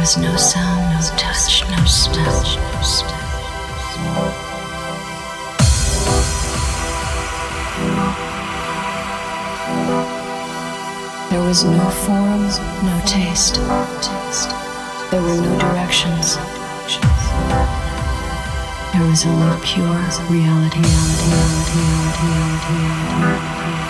was no sound, no touch, no smell. no touch. There was no form, no taste. There were no directions. There was only pure reality, reality, reality, reality, reality, reality. reality.